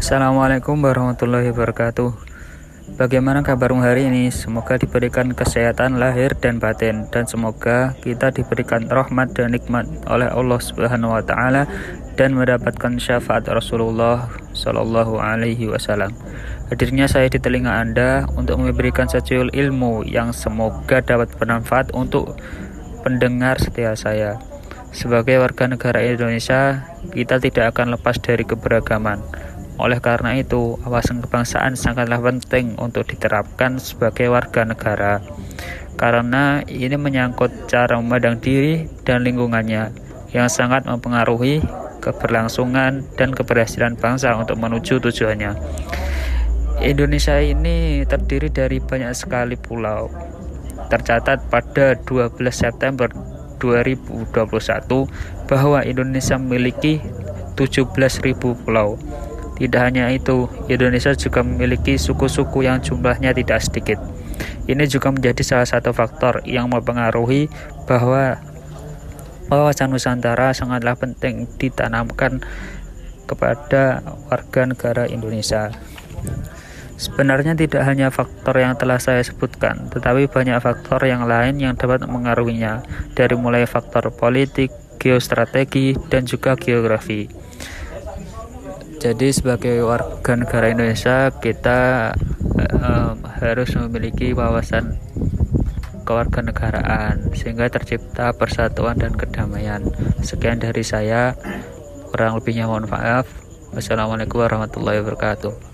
Assalamualaikum warahmatullahi wabarakatuh. Bagaimana kabarmu hari ini? Semoga diberikan kesehatan lahir dan batin dan semoga kita diberikan rahmat dan nikmat oleh Allah Subhanahu wa taala dan mendapatkan syafaat Rasulullah Shallallahu alaihi wasallam. Hadirnya saya di telinga Anda untuk memberikan secuil ilmu yang semoga dapat bermanfaat untuk pendengar setia saya. Sebagai warga negara Indonesia, kita tidak akan lepas dari keberagaman oleh karena itu, wawasan kebangsaan sangatlah penting untuk diterapkan sebagai warga negara, karena ini menyangkut cara memandang diri dan lingkungannya yang sangat mempengaruhi keberlangsungan dan keberhasilan bangsa untuk menuju tujuannya. Indonesia ini terdiri dari banyak sekali pulau. Tercatat pada 12 September 2021 bahwa Indonesia memiliki 17.000 pulau tidak hanya itu, Indonesia juga memiliki suku-suku yang jumlahnya tidak sedikit. Ini juga menjadi salah satu faktor yang mempengaruhi bahwa wawasan Nusantara sangatlah penting ditanamkan kepada warga negara Indonesia. Sebenarnya tidak hanya faktor yang telah saya sebutkan, tetapi banyak faktor yang lain yang dapat mengaruhinya, dari mulai faktor politik, geostrategi, dan juga geografi. Jadi sebagai warga negara Indonesia kita um, harus memiliki wawasan kewarganegaraan sehingga tercipta persatuan dan kedamaian. Sekian dari saya. Kurang lebihnya mohon maaf. Wassalamualaikum warahmatullahi wabarakatuh.